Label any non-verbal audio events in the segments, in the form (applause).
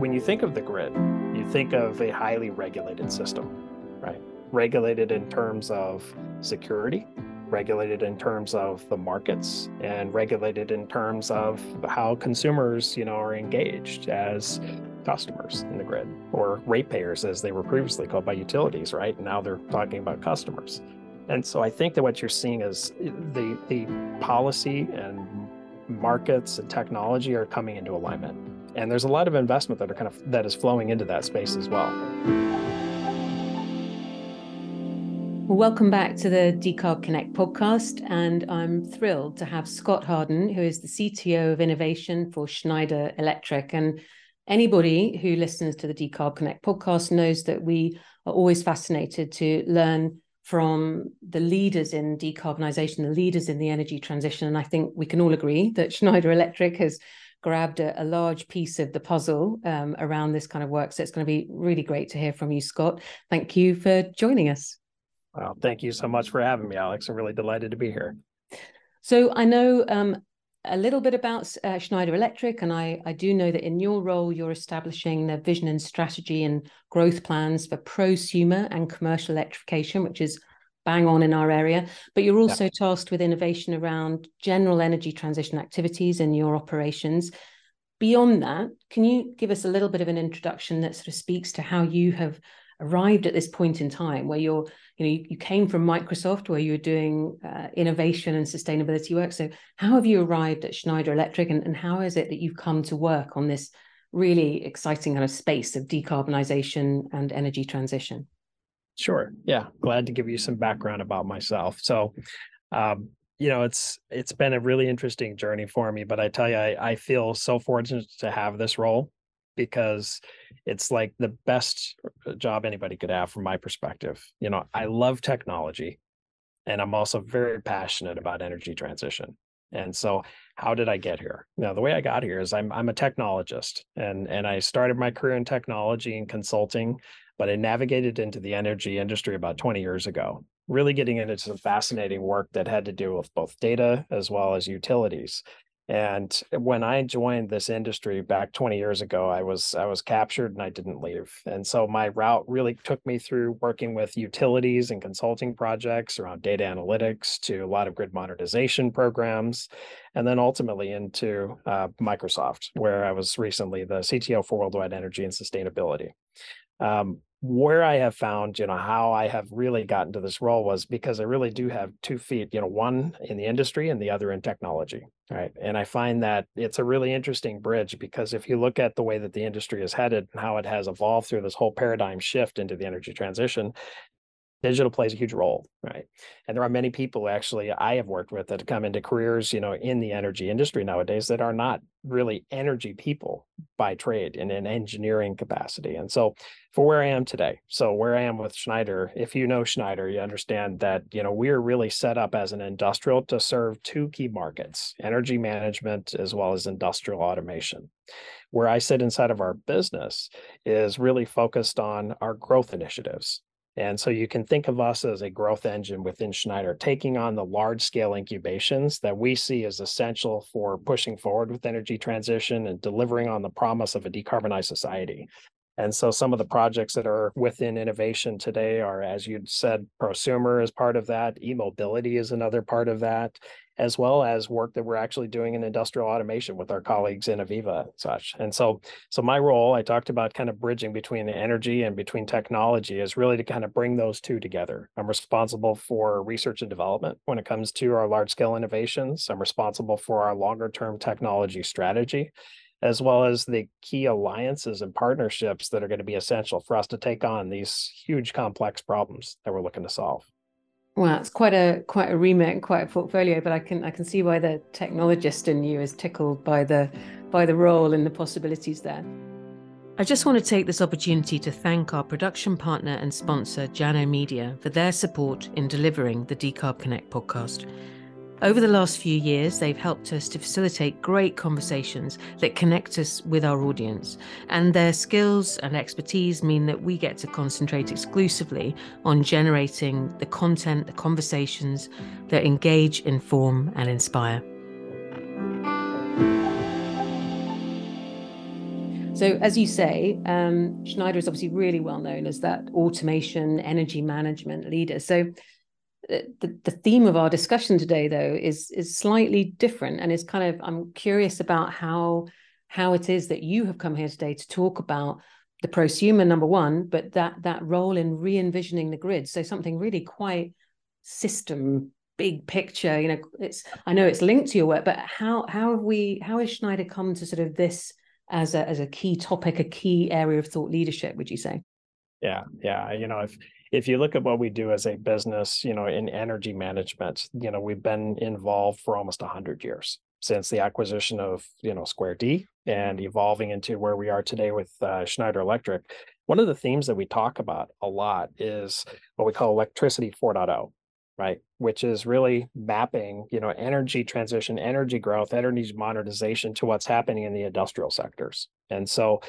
when you think of the grid, you think of a highly regulated system, right? Regulated in terms of security, regulated in terms of the markets, and regulated in terms of how consumers, you know, are engaged as customers in the grid or ratepayers as they were previously called by utilities, right? Now they're talking about customers. And so I think that what you're seeing is the the policy and markets and technology are coming into alignment. And there's a lot of investment that are kind of that is flowing into that space as well. Welcome back to the Decarb Connect podcast. And I'm thrilled to have Scott Harden, who is the CTO of innovation for Schneider Electric. And anybody who listens to the Decarb Connect podcast knows that we are always fascinated to learn from the leaders in decarbonisation, the leaders in the energy transition. And I think we can all agree that Schneider Electric has grabbed a, a large piece of the puzzle um, around this kind of work. So it's going to be really great to hear from you, Scott. Thank you for joining us. Well, thank you so much for having me, Alex. I'm really delighted to be here. So I know um, a little bit about uh, Schneider Electric, and I, I do know that in your role, you're establishing the vision and strategy and growth plans for prosumer and commercial electrification, which is bang on in our area. But you're also yeah. tasked with innovation around general energy transition activities in your operations. Beyond that, can you give us a little bit of an introduction that sort of speaks to how you have arrived at this point in time where you're you know you, you came from microsoft where you were doing uh, innovation and sustainability work so how have you arrived at schneider electric and, and how is it that you've come to work on this really exciting kind of space of decarbonization and energy transition sure yeah glad to give you some background about myself so um, you know it's it's been a really interesting journey for me but i tell you I, I feel so fortunate to have this role because it's like the best uh, job anybody could have from my perspective. You know, I love technology and I'm also very passionate about energy transition. And so how did I get here? Now the way I got here is I'm I'm a technologist and and I started my career in technology and consulting, but I navigated into the energy industry about 20 years ago, really getting into some fascinating work that had to do with both data as well as utilities. And when I joined this industry back 20 years ago, I was I was captured and I didn't leave. And so my route really took me through working with utilities and consulting projects around data analytics to a lot of grid modernization programs, and then ultimately into uh, Microsoft, where I was recently the CTO for Worldwide Energy and Sustainability. Um, where I have found, you know, how I have really gotten to this role was because I really do have two feet, you know, one in the industry and the other in technology. Right. And I find that it's a really interesting bridge because if you look at the way that the industry is headed and how it has evolved through this whole paradigm shift into the energy transition, digital plays a huge role right? And there are many people actually i have worked with that come into careers you know in the energy industry nowadays that are not really energy people by trade in an engineering capacity. And so for where i am today so where i am with schneider if you know schneider you understand that you know we're really set up as an industrial to serve two key markets energy management as well as industrial automation. Where i sit inside of our business is really focused on our growth initiatives and so you can think of us as a growth engine within Schneider, taking on the large scale incubations that we see as essential for pushing forward with energy transition and delivering on the promise of a decarbonized society. And so some of the projects that are within innovation today are, as you said, prosumer is part of that, e-mobility is another part of that, as well as work that we're actually doing in industrial automation with our colleagues in AVEVA and such. And so, so my role, I talked about kind of bridging between the energy and between technology is really to kind of bring those two together. I'm responsible for research and development when it comes to our large scale innovations. I'm responsible for our longer term technology strategy as well as the key alliances and partnerships that are going to be essential for us to take on these huge complex problems that we're looking to solve. Well, it's quite a quite a remit and quite a portfolio, but I can I can see why the technologist in you is tickled by the by the role and the possibilities there. I just want to take this opportunity to thank our production partner and sponsor, Jano Media, for their support in delivering the Decarb Connect podcast. Over the last few years, they've helped us to facilitate great conversations that connect us with our audience, and their skills and expertise mean that we get to concentrate exclusively on generating the content, the conversations that engage, inform, and inspire. So, as you say, um, Schneider is obviously really well known as that automation, energy management leader. So, the, the theme of our discussion today, though, is is slightly different, and is kind of I'm curious about how how it is that you have come here today to talk about the prosumer number one, but that that role in re-envisioning the grid. So something really quite system big picture. You know, it's I know it's linked to your work, but how how have we how has Schneider come to sort of this as a as a key topic, a key area of thought leadership? Would you say? Yeah, yeah. You know, if if you look at what we do as a business, you know, in energy management, you know, we've been involved for almost hundred years since the acquisition of you know Square D and evolving into where we are today with uh, Schneider Electric. One of the themes that we talk about a lot is what we call electricity 4.0 right? Which is really mapping you know energy transition energy growth energy modernization to what's happening in the industrial sectors. And so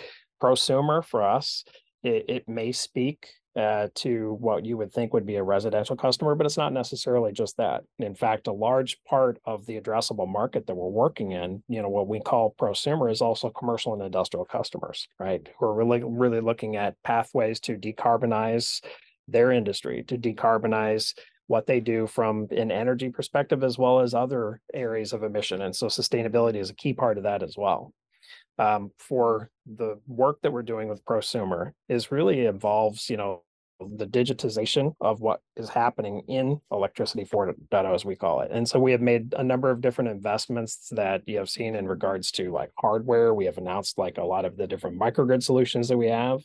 prosumer for us it, it may speak uh, to what you would think would be a residential customer, but it's not necessarily just that. In fact, a large part of the addressable market that we're working in, you know, what we call prosumer is also commercial and industrial customers, right? Who are really, really looking at pathways to decarbonize their industry, to decarbonize what they do from an energy perspective as well as other areas of emission. And so sustainability is a key part of that as well um, for the work that we're doing with prosumer is really involves, you know, the digitization of what is happening in electricity 4.0 as we call it. And so we have made a number of different investments that you have seen in regards to like hardware. We have announced like a lot of the different microgrid solutions that we have.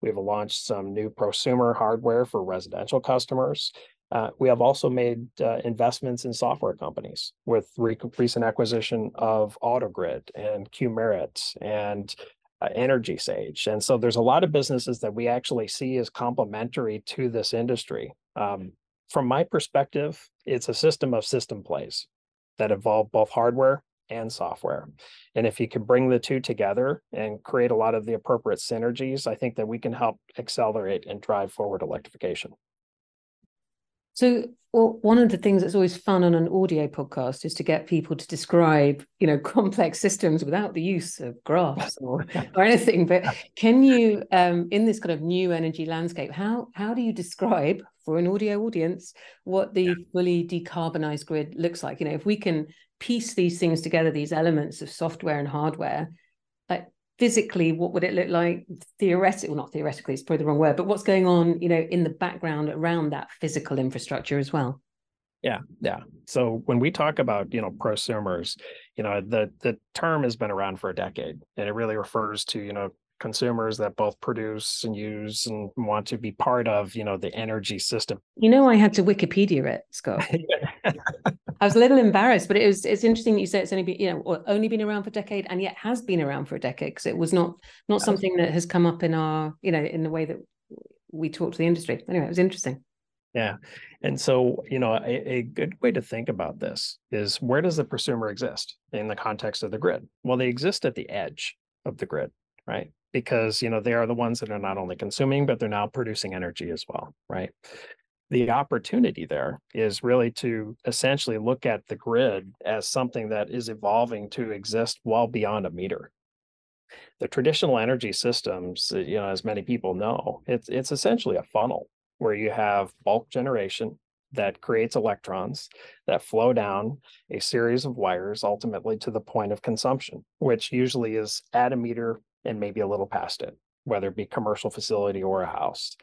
We've launched some new prosumer hardware for residential customers uh, we have also made uh, investments in software companies with re- recent acquisition of AutoGrid and Qmerit and uh, Energy Sage. And so there's a lot of businesses that we actually see as complementary to this industry. Um, from my perspective, it's a system of system plays that involve both hardware and software. And if you can bring the two together and create a lot of the appropriate synergies, I think that we can help accelerate and drive forward electrification. So, well, one of the things that's always fun on an audio podcast is to get people to describe, you know, (laughs) complex systems without the use of graphs or, (laughs) or anything. But can you, um, in this kind of new energy landscape, how how do you describe for an audio audience what the yeah. fully decarbonized grid looks like? You know, if we can piece these things together, these elements of software and hardware, physically what would it look like? Theoretically well, not theoretically it's probably the wrong word but what's going on you know in the background around that physical infrastructure as well? Yeah yeah. So when we talk about you know prosumers you know the the term has been around for a decade and it really refers to you know consumers that both produce and use and want to be part of you know the energy system. You know i had to wikipedia it scott. (laughs) I was a little embarrassed but it was it's interesting that you say it's only been you know only been around for a decade and yet has been around for a decade because it was not not something that has come up in our you know in the way that we talk to the industry. Anyway it was interesting. Yeah. And so you know a, a good way to think about this is where does the prosumer exist in the context of the grid? Well they exist at the edge of the grid right because you know they are the ones that are not only consuming but they're now producing energy as well right? The opportunity there is really to essentially look at the grid as something that is evolving to exist well beyond a meter. The traditional energy systems you know as many people know it's it's essentially a funnel where you have bulk generation that creates electrons that flow down a series of wires ultimately to the point of consumption which usually is at a meter and maybe a little past it, whether it be commercial facility or a house.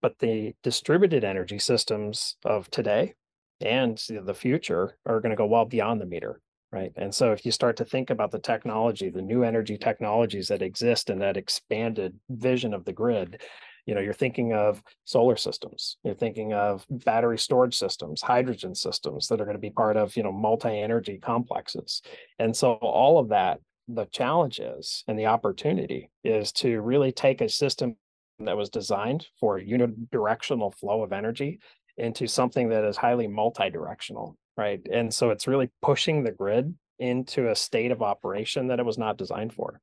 But the distributed energy systems of today and the future are going to go well beyond the meter, right? And so if you start to think about the technology, the new energy technologies that exist in that expanded vision of the grid, you know, you're thinking of solar systems, you're thinking of battery storage systems, hydrogen systems that are going to be part of, you know, multi-energy complexes. And so all of that the challenge is and the opportunity is to really take a system that was designed for unidirectional flow of energy into something that is highly multi-directional right? And so it's really pushing the grid into a state of operation that it was not designed for.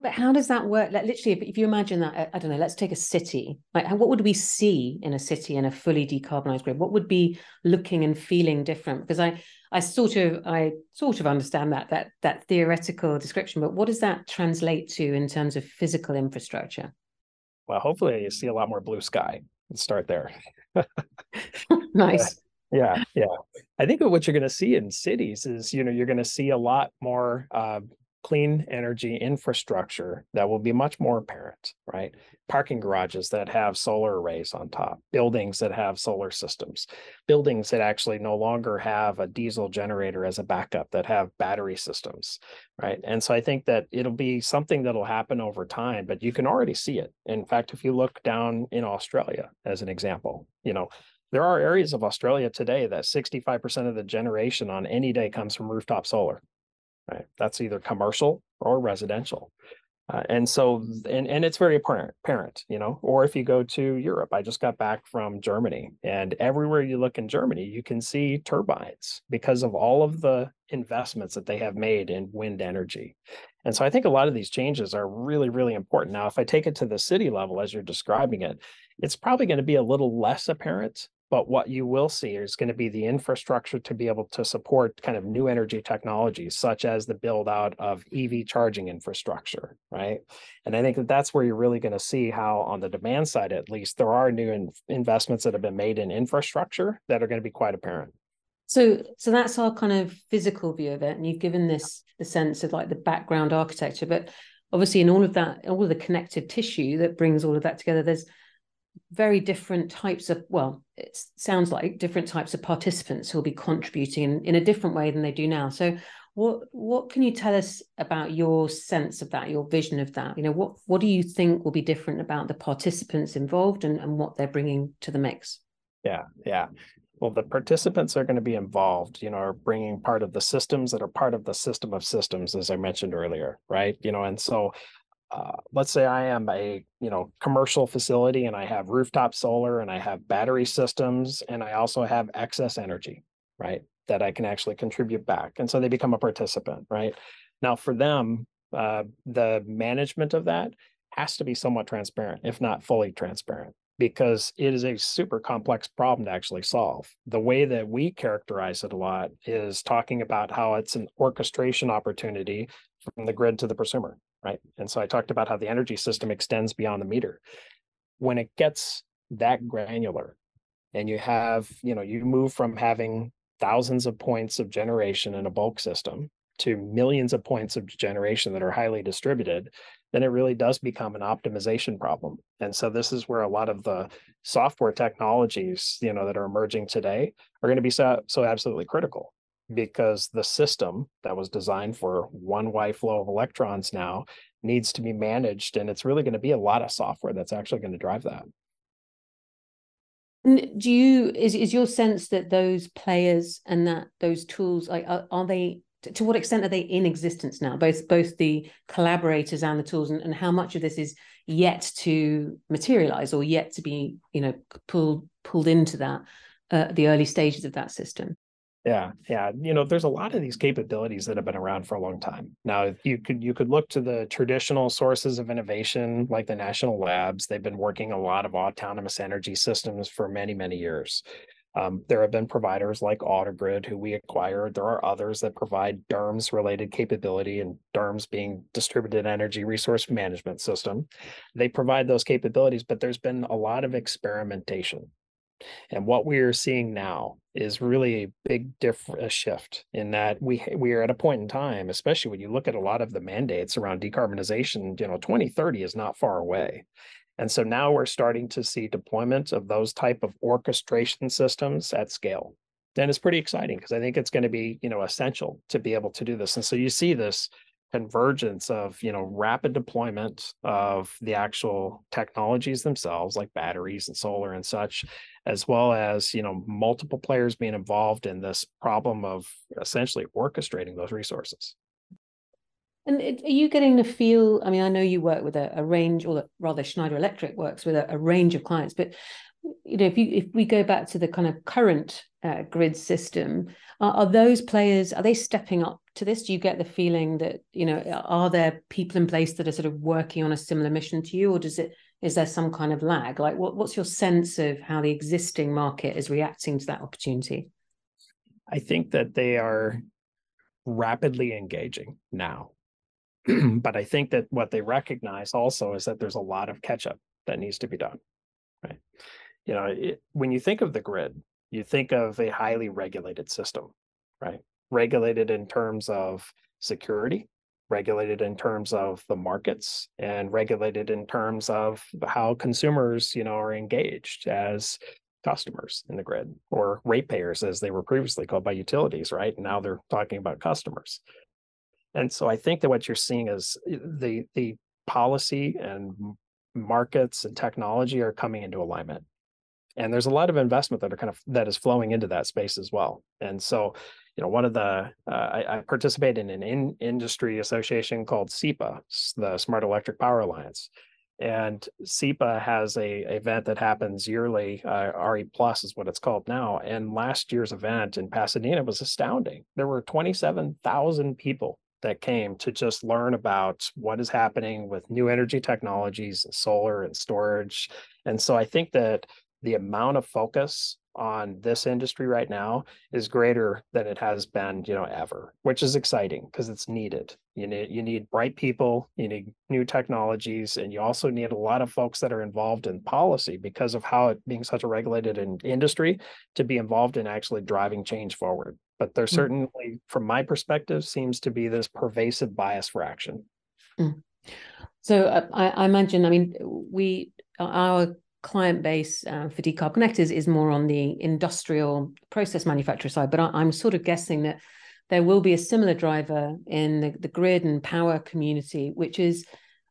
But how does that work? Like literally if, if you imagine that i don't know let's take a city. Like what would we see in a city in a fully decarbonized grid? What would be looking and feeling different? Because i I sort of I sort of understand that that that theoretical description, but what does that translate to in terms of physical infrastructure? Well, hopefully you see a lot more blue sky. Let's start there. (laughs) nice. Yeah, yeah. I think what you're going to see in cities is, you know, you're going to see a lot more uh, clean energy infrastructure that will be much more apparent, right? Parking garages that have solar arrays on top, buildings that have solar systems, buildings that actually no longer have a diesel generator as a backup that have battery systems, right? And so I think that it'll be something that'll happen over time, but you can already see it. In fact, if you look down in Australia as an example, you know, there are areas of Australia today that 65% of the generation on any day comes from rooftop solar right? That's either commercial or residential. Uh, and so, and, and it's very apparent, apparent, you know, or if you go to Europe, I just got back from Germany and everywhere you look in Germany, you can see turbines because of all of the investments that they have made in wind energy. And so I think a lot of these changes are really, really important. Now, if I take it to the city level, as you're describing it, it's probably going to be a little less apparent but what you will see is going to be the infrastructure to be able to support kind of new energy technologies, such as the build out of EV charging infrastructure, right? And I think that that's where you're really going to see how, on the demand side at least, there are new in- investments that have been made in infrastructure that are going to be quite apparent. So, so that's our kind of physical view of it, and you've given this the sense of like the background architecture, but obviously in all of that, all of the connective tissue that brings all of that together, there's very different types of well it sounds like different types of participants who will be contributing in, in a different way than they do now. So what what can you tell us about your sense of that your vision of that? You know what what do you think will be different about the participants involved and, and what they're bringing to the mix? Yeah yeah. Well the participants are going to be involved you know are bringing part of the systems that are part of the system of systems as i mentioned earlier right? You know and so uh, let's say I am a you know commercial facility and I have rooftop solar and I have battery systems and I also have excess energy, right? That I can actually contribute back, and so they become a participant, right? Now for them, uh, the management of that has to be somewhat transparent, if not fully transparent, because it is a super complex problem to actually solve. The way that we characterize it a lot is talking about how it's an orchestration opportunity from the grid to the prosumer right? And so I talked about how the energy system extends beyond the meter. When it gets that granular and you have, you know, you move from having thousands of points of generation in a bulk system to millions of points of generation that are highly distributed, then it really does become an optimization problem. And so this is where a lot of the software technologies, you know, that are emerging today are going to be so, so absolutely critical because the system that was designed for one Y flow of electrons now needs to be managed. And it's really going to be a lot of software that's actually going to drive that. Do you is is your sense that those players and that those tools like are, are they to what extent are they in existence now both both the collaborators and the tools and, and how much of this is yet to materialize or yet to be you know pulled pulled into that uh, the early stages of that system yeah, yeah. You know, there's a lot of these capabilities that have been around for a long time. Now, you could you could look to the traditional sources of innovation like the national labs. They've been working a lot of autonomous energy systems for many, many years. Um, there have been providers like AutoGrid who we acquired. There are others that provide DERMS related capability, and DERMS being distributed energy resource management system. They provide those capabilities, but there's been a lot of experimentation and what we are seeing now is really a big different a shift in that we we are at a point in time, especially when you look at a lot of the mandates around decarbonization, you know, 2030 is not far away. And so now we're starting to see deployment of those type of orchestration systems at scale. And it's pretty exciting because I think it's going to be, you know, essential to be able to do this. And so you see this convergence of you know rapid deployment of the actual technologies themselves like batteries and solar and such as well as you know multiple players being involved in this problem of essentially orchestrating those resources. And are you getting the feel i mean i know you work with a, a range or rather schneider electric works with a, a range of clients but you know if you if we go back to the kind of current uh, grid system are, are, those players are they stepping up to this do you get the feeling that you know are there people in place that are sort of working on a similar mission to you or does it is there some kind of lag like what, what's your sense of how the existing market is reacting to that opportunity I think that they are rapidly engaging now. (clears throat) but I think that what they recognize also is that there's a lot of catch up that needs to be done. Right. You know, it, when you think of the grid, you think of a highly regulated system, right? Regulated in terms of security, regulated in terms of the markets, and regulated in terms of how consumers, you know, are engaged as customers in the grid or ratepayers as they were previously called by utilities, right? Now they're talking about customers. And so I think that what you're seeing is eh, the the policy and markets and technology are coming into alignment. And there's a lot of investment that are kind of that is flowing into that space as well. And so, you know, one of the uh, I, I participate in an in industry association called SEPA, the Smart Electric Power Alliance, and SEPA has a event that happens yearly. Uh, RE Plus is what it's called now. And last year's event in Pasadena was astounding. There were 27,000 people that came to just learn about what is happening with new energy technologies and solar and storage. And so I think that the amount of focus on this industry right now is greater than it has been, you know, ever, which is exciting because it's needed. You need you need bright people, you need new technologies, and you also need a lot of folks that are involved in policy because of how it being such a regulated in, industry to be involved in actually driving change forward. But there mm. certainly, from my perspective, seems to be this pervasive bias for action. Mm. So uh, I, I imagine, I mean, we our client base uh, for decarbonectors is more on the industrial process manufacturer side, but I, am sort of guessing that there will be a similar driver in the, the grid and power community, which is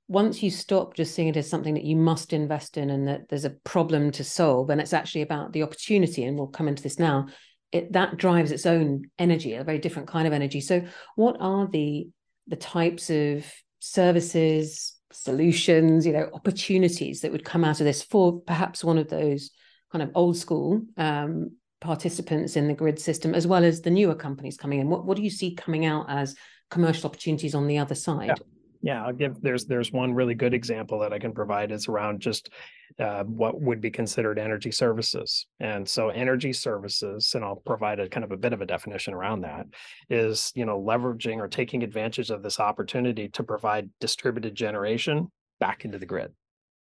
once you stop just seeing it as something that you must invest in and that there's a problem to solve, and it's actually about the opportunity, and we'll come into this now, it that drives its own energy, a very different kind of energy. So, what are the the types of services, solutions, you know, opportunities that would come out of this for perhaps one of those kind of old school um, participants in the grid system, as well as the newer companies coming in? What what do you see coming out as commercial opportunities on the other side? Yeah. Yeah, I'll give there's there's one really good example that I can provide is around just uh, what would be considered energy services. And so energy services, and I'll provide a kind of a bit of a definition around that, is you know leveraging or taking advantage of this opportunity to provide distributed generation back into the grid.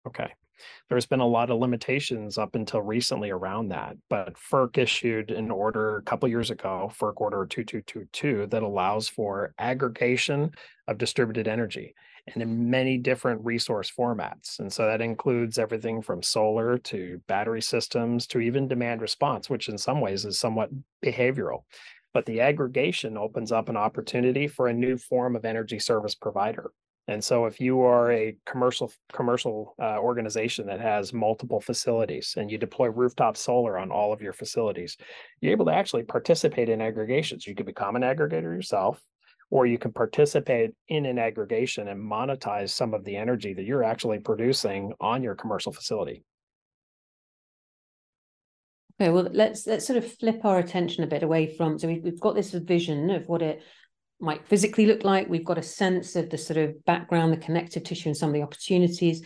Okay. There's been a lot of limitations up until recently around that, but FERC issued an order a couple years ago, FERC Order 2222, that allows for aggregation of distributed energy and in many different resource formats. And so that includes everything from solar to battery systems to even demand response, which in some ways is somewhat behavioral. But the aggregation opens up an opportunity for a new form of energy service provider. And so if you are a commercial commercial uh, organization that has multiple facilities and you deploy rooftop solar on all of your facilities, you're able to actually participate in aggregations. You could become an aggregator yourself, or you can participate in an aggregation and monetize some of the energy that you're actually producing on your commercial facility. Okay, well, let's let's sort of flip our attention a bit away from. So we've, we've got this vision of what it might physically look like. We've got a sense of the sort of background, the connective tissue, and some of the opportunities.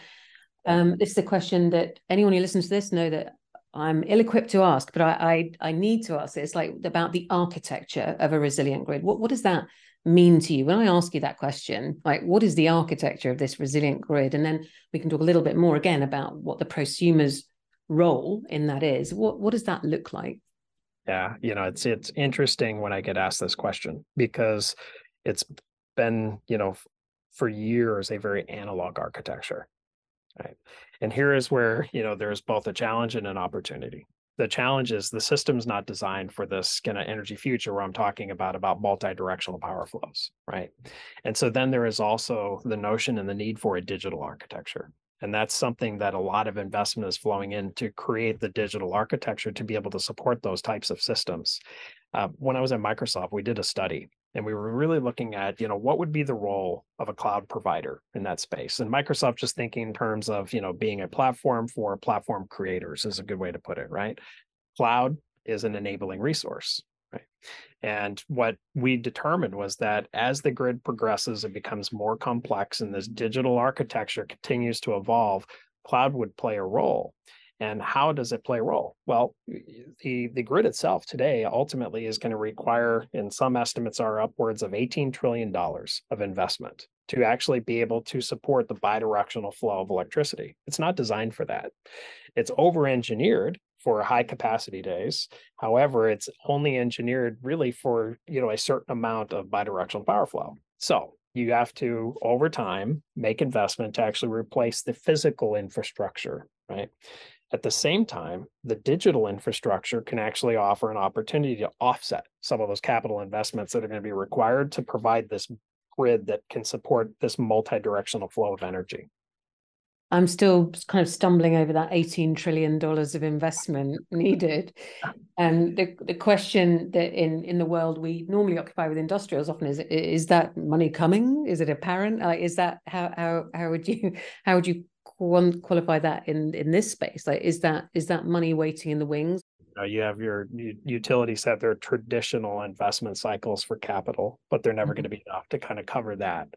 Um, this is a question that anyone who listens to this know that I'm ill-equipped to ask, but I, I, I need to ask this, like about the architecture of a resilient grid. What what does that mean to you? When I ask you that question, like what is the architecture of this resilient grid, and then we can talk a little bit more again about what the prosumer's role in that is. What what does that look like? Yeah, you know, it's it's interesting when I get asked this question because it's been, you know, for years a very analog architecture. Right. And here is where, you know, there's both a challenge and an opportunity. The challenge is the system's not designed for this kind of energy future where I'm talking about about multi-directional power flows, right? And so then there is also the notion and the need for a digital architecture. And that's something that a lot of investment is flowing in to create the digital architecture to be able to support those types of systems. Uh, when I was at Microsoft, we did a study and we were really looking at, you know, what would be the role of a cloud provider in that space? And Microsoft just thinking in terms of, you know, being a platform for platform creators is a good way to put it, right? Cloud is an enabling resource. And what we determined was that as the grid progresses, it becomes more complex and this digital architecture continues to evolve, cloud would play a role. And how does it play a role? Well, the, the grid itself today ultimately is going to require, and some estimates are upwards of $18 trillion of investment to actually be able to support the bidirectional flow of electricity. It's not designed for that. It's over engineered for high capacity days. However, it's only engineered really for, you know, a certain amount of bidirectional power flow. So you have to, over time, make investment to actually replace the physical infrastructure, right? At the same time, the digital infrastructure can actually offer an opportunity to offset some of those capital investments that are going to be required to provide this grid that can support this multi-directional flow of energy. I'm still kind of stumbling over that $18 trillion of investment (laughs) needed. And the, the question that in, in the world we normally occupy with industrials often is, is that money coming? Is it apparent? Like, is that, how, how, how would you, (laughs) how would you qualify that in, in this space? Like, is that, is that money waiting in the wings? know, you have your utilities have their traditional investment cycles for capital, but they're never mm-hmm. going to be enough to kind of cover that.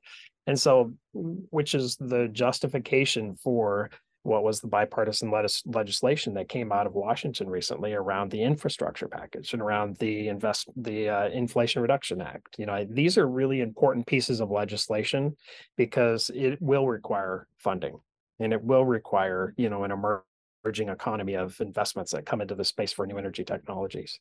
And so, which is the justification for what was the bipartisan legislation that came out of Washington recently around the infrastructure package and around the invest the uh, Inflation Reduction Act. You know, these are really important pieces of legislation because it will require funding and it will require you know an emerging emerging economy of investments that come into the space for new energy technologies.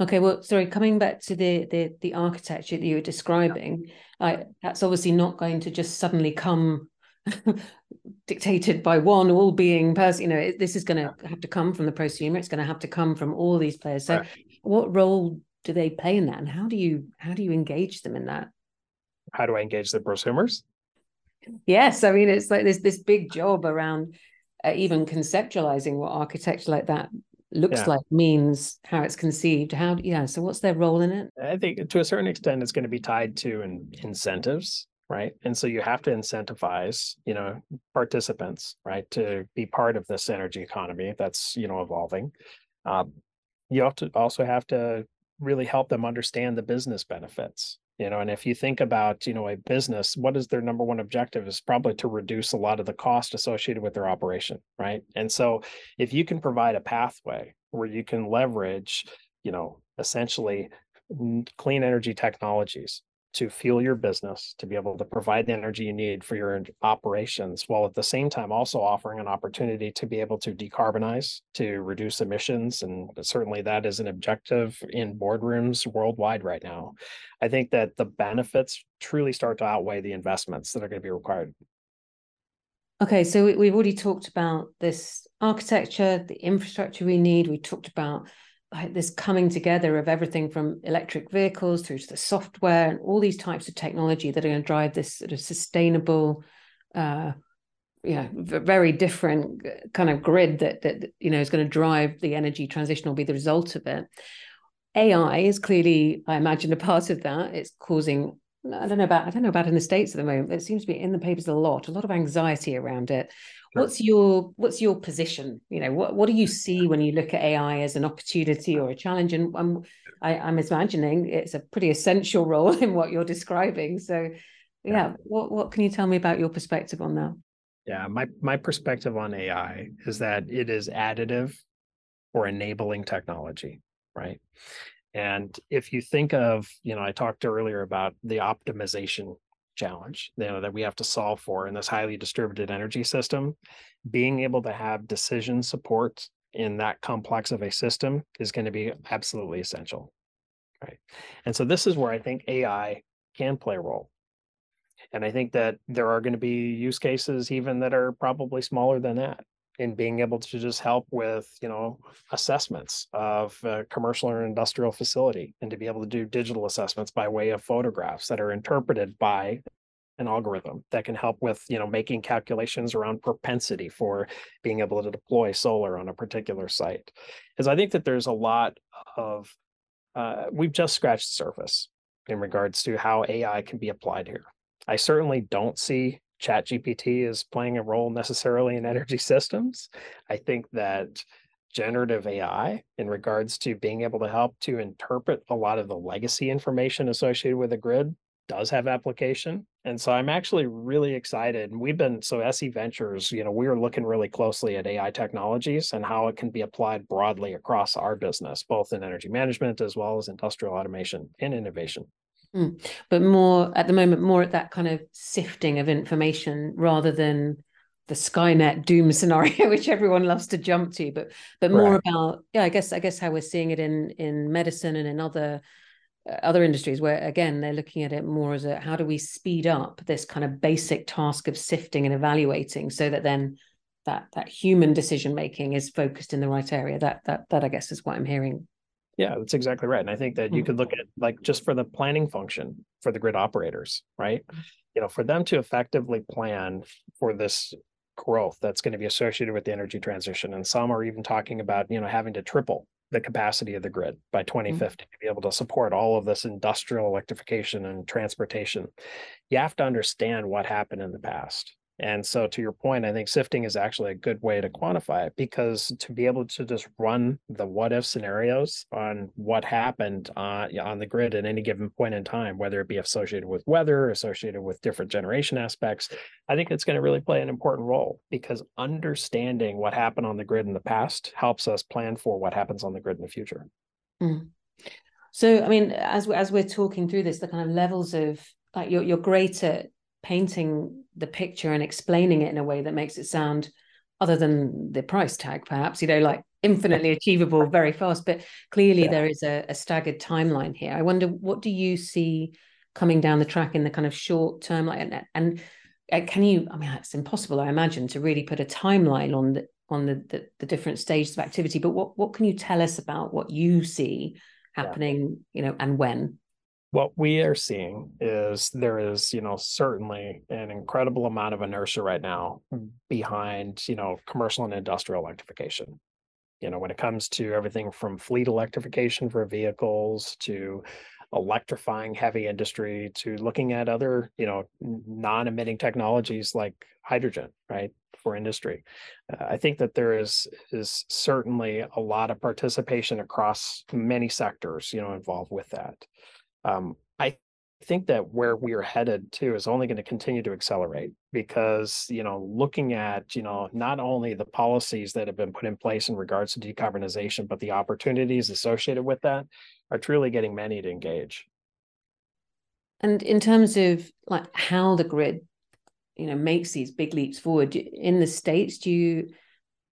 Okay, well, sorry, coming back to the the, the architecture that you were describing, uh, that's obviously not going to just suddenly come (laughs) dictated by one all being person. You know, this is going to have to come from the prosumer. It's going to have to come from all these players. So, right. what role do they play in that, and how do you how do you engage them in that? How do I engage the prosumers? Yes, I mean it's like there's this big job around uh, even conceptualizing what architecture like that looks yeah. like means how it's conceived how yeah so what's their role in it? I think to a certain extent it's going to be tied to in, incentives right? And so you have to incentivize you know participants right to be part of this energy economy that's you know evolving. Um, you have to also have to really help them understand the business benefits you know and if you think about you know a business what is their number one objective is probably to reduce a lot of the cost associated with their operation right? And so if you can provide a pathway where you can leverage you know essentially clean energy technologies to fuel your business, to be able to provide the energy you need for your operations, while at the same time also offering an opportunity to be able to decarbonize, to reduce emissions. And certainly that is an objective in boardrooms worldwide right now. I think that the benefits truly start to outweigh the investments that are going to be required. Okay, so we've already talked about this architecture, the infrastructure we need. We talked about this coming together of everything from electric vehicles through to the software and all these types of technology that are going to drive this sort of sustainable uh you know very different kind of grid that that you know is going to drive the energy transition will be the result of it. Ai is clearly i imagine a part of that. It's causing i don't know about i don't know about in the states at the moment it seems to be in the papers a lot a lot of anxiety around it What's your what's your position? You know, what what do you see when you look at AI as an opportunity or a challenge? And I'm I, I'm imagining it's a pretty essential role (laughs) in what you're describing. So, yeah, yeah, what what can you tell me about your perspective on that? Yeah, my my perspective on AI is that it is additive or enabling technology, right? And if you think of, you know, I talked earlier about the optimization challenge you know that we have to solve for in this highly distributed energy system being able to have decision support in that complex of a system is going to be absolutely essential right? And so this is where i think ai can play a role. And i think that there are going to be use cases even that are probably smaller than that in being able to just help with you know assessments of commercial or industrial facility and to be able to do digital assessments by way of photographs that are interpreted by an algorithm that can help with you know making calculations around propensity for being able to deploy solar on a particular site. Because i think that there's a lot of uh, we've just scratched the surface in regards to how ai can be applied here. I certainly don't see ChatGPT is playing a role necessarily in energy systems. I think that generative AI, in regards to being able to help to interpret a lot of the legacy information associated with a grid, does have application. And so I'm actually really excited. And we've been so SE Ventures, you know, we are looking really closely at AI technologies and how it can be applied broadly across our business, both in energy management as well as industrial automation and innovation. Mm. But more at the moment, more at that kind of sifting of information rather than the Skynet doom (laughs) scenario, which everyone loves to jump to, but but more right. about yeah, I guess I guess how we're seeing it in in medicine and in other other industries where again they're looking at it more as a how do we speed up this kind of basic task of sifting and evaluating so that then that that human decision making is focused in the right area that that that i guess is what i'm hearing yeah that's exactly right and i think that you hmm. could look at like just for the planning function for the grid operators right you know for them to effectively plan for this growth that's going to be associated with the energy transition and some are even talking about you know having to triple the capacity of the grid by 2050 mm-hmm. to be able to support all of this industrial electrification and transportation. You have to understand what happened in the past. And so, to your point, I think sifting is actually a good way to quantify it because to be able to just run the what if scenarios on what happened uh, on the grid at any given point in time, whether it be associated with weather, associated with different generation aspects, I think it's going to really play an important role because understanding what happened on the grid in the past helps us plan for what happens on the grid in the future. Mm. So, I mean, as as we're talking through this, the kind of levels of like you're you're great at painting the picture and explaining it in a way that makes it sound other than the price tag perhaps you know like infinitely achievable very fast. But clearly yeah. there is a, a, staggered timeline here. I wonder what do you see coming down the track in the kind of short term? Like and, and can you i mean it's impossible i imagine to really put a timeline on the on the, the, the different stages of activity. But what what can you tell us about what you see happening yeah. you know and when what we are seeing is there is you know certainly an incredible amount of inertia right now behind you know commercial and industrial electrification. You know when it comes to everything from fleet electrification for vehicles to electrifying heavy industry to looking at other you know non-emitting technologies like hydrogen right for industry uh, i think that there is is certainly a lot of participation across many sectors you know involved with that um, I think that where we are headed to is only going to continue to accelerate because you know looking at you know not only the policies that have been put in place in regards to decarbonization but the opportunities associated with that are truly getting many to engage. And in terms of like how the grid you know makes these big leaps forward in the states do you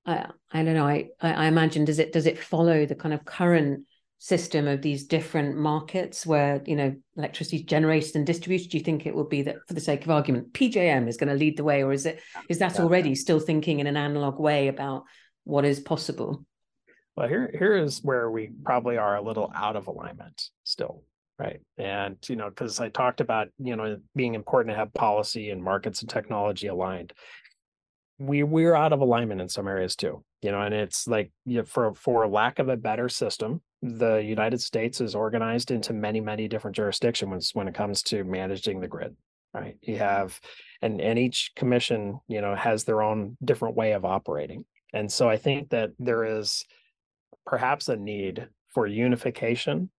i, I don't know I, I imagine does it does it follow the kind of current system of these different markets where you know electricity is generated and distributed do you think it will be that for the sake of argument pjm is going to lead the way or is it is that yeah. already still thinking in an analog way about what is possible? Well here here is where we probably are a little out of alignment still right? And you know because i talked about you know being important to have policy and markets and technology aligned. We we're out of alignment in some areas too you know and it's like you know, for for lack of a better system the united states is organized into many many different jurisdictions when it comes to managing the grid right? You have and and each commission you know has their own different way of operating and so i think that there is perhaps a need for unification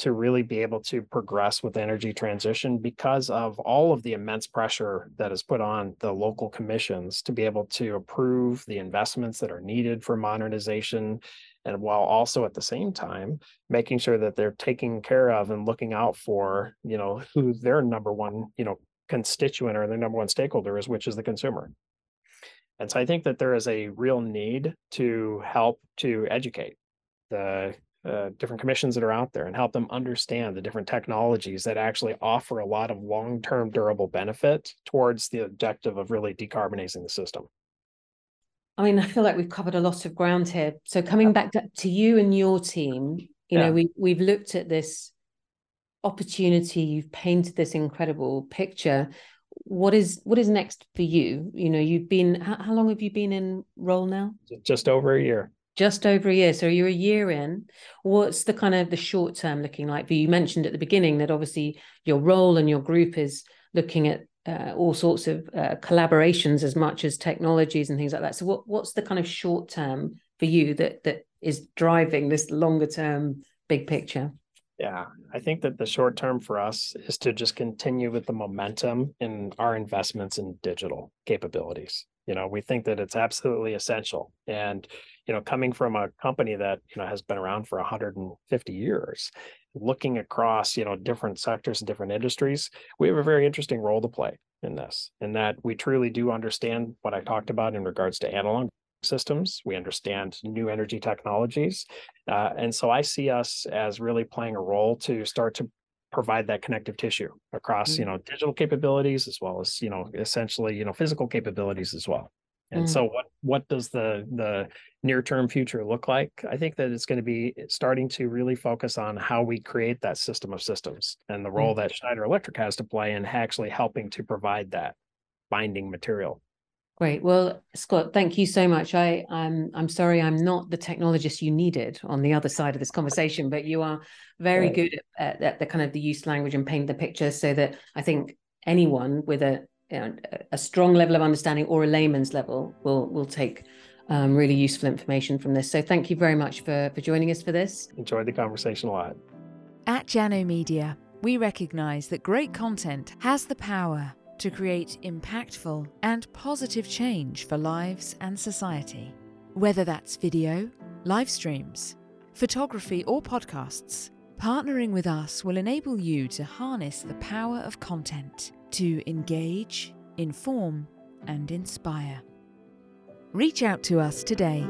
to really be able to progress with energy transition because of all of the immense pressure that is put on the local commissions to be able to approve the investments that are needed for modernization and while also at the same time making sure that they're taking care of and looking out for you know who their number one you know constituent or their number one stakeholder is which is the consumer. And so i think that there is a real need to help to educate the uh, different commissions that are out there and help them understand the different technologies that actually offer a lot of long-term durable benefit towards the objective of really decarbonizing the system. I mean, I feel like we've covered a lot of ground here. So coming back to, to you and your team, you yeah. know, we we've looked at this opportunity, you've painted this incredible picture. What is what is next for you? You know, you've been how, how long have you been in role now? Just over a year just over a year so you're a year in what's the kind of the short term looking like you? you mentioned at the beginning that obviously your role and your group is looking at uh, all sorts of uh, collaborations as much as technologies and things like that so what what's the kind of short term for you that that is driving this longer term big picture Yeah, I think that the short term for us is to just continue with the momentum in our investments in digital capabilities. You know, we think that it's absolutely essential. And, you know, coming from a company that, you know, has been around for 150 years, looking across, you know, different sectors and different industries, we have a very interesting role to play in this, in that we truly do understand what I talked about in regards to analog systems. We understand new energy technologies. Uh, and so I see us as really playing a role to start to provide that connective tissue across, mm-hmm. you know, digital capabilities as well as, you know, essentially, you know, physical capabilities as well. And mm-hmm. so what what does the the near term future look like? I think that it's going to be starting to really focus on how we create that system of systems and the role mm-hmm. that Schneider Electric has to play in actually helping to provide that binding material Great. Well, Scott, thank you so much. I, I'm I'm sorry I'm not the technologist you needed on the other side of this conversation, but you are very right. good at, at, the kind of the use language and paint the picture, so that I think anyone with a a strong level of understanding or a layman's level will will take um, really useful information from this. So thank you very much for for joining us for this. Enjoyed the conversation a lot. At Jano Media, we recognise that great content has the power to create impactful and positive change for lives and society. Whether that's video, live streams, photography, or podcasts, partnering with us will enable you to harness the power of content to engage, inform, and inspire. Reach out to us today.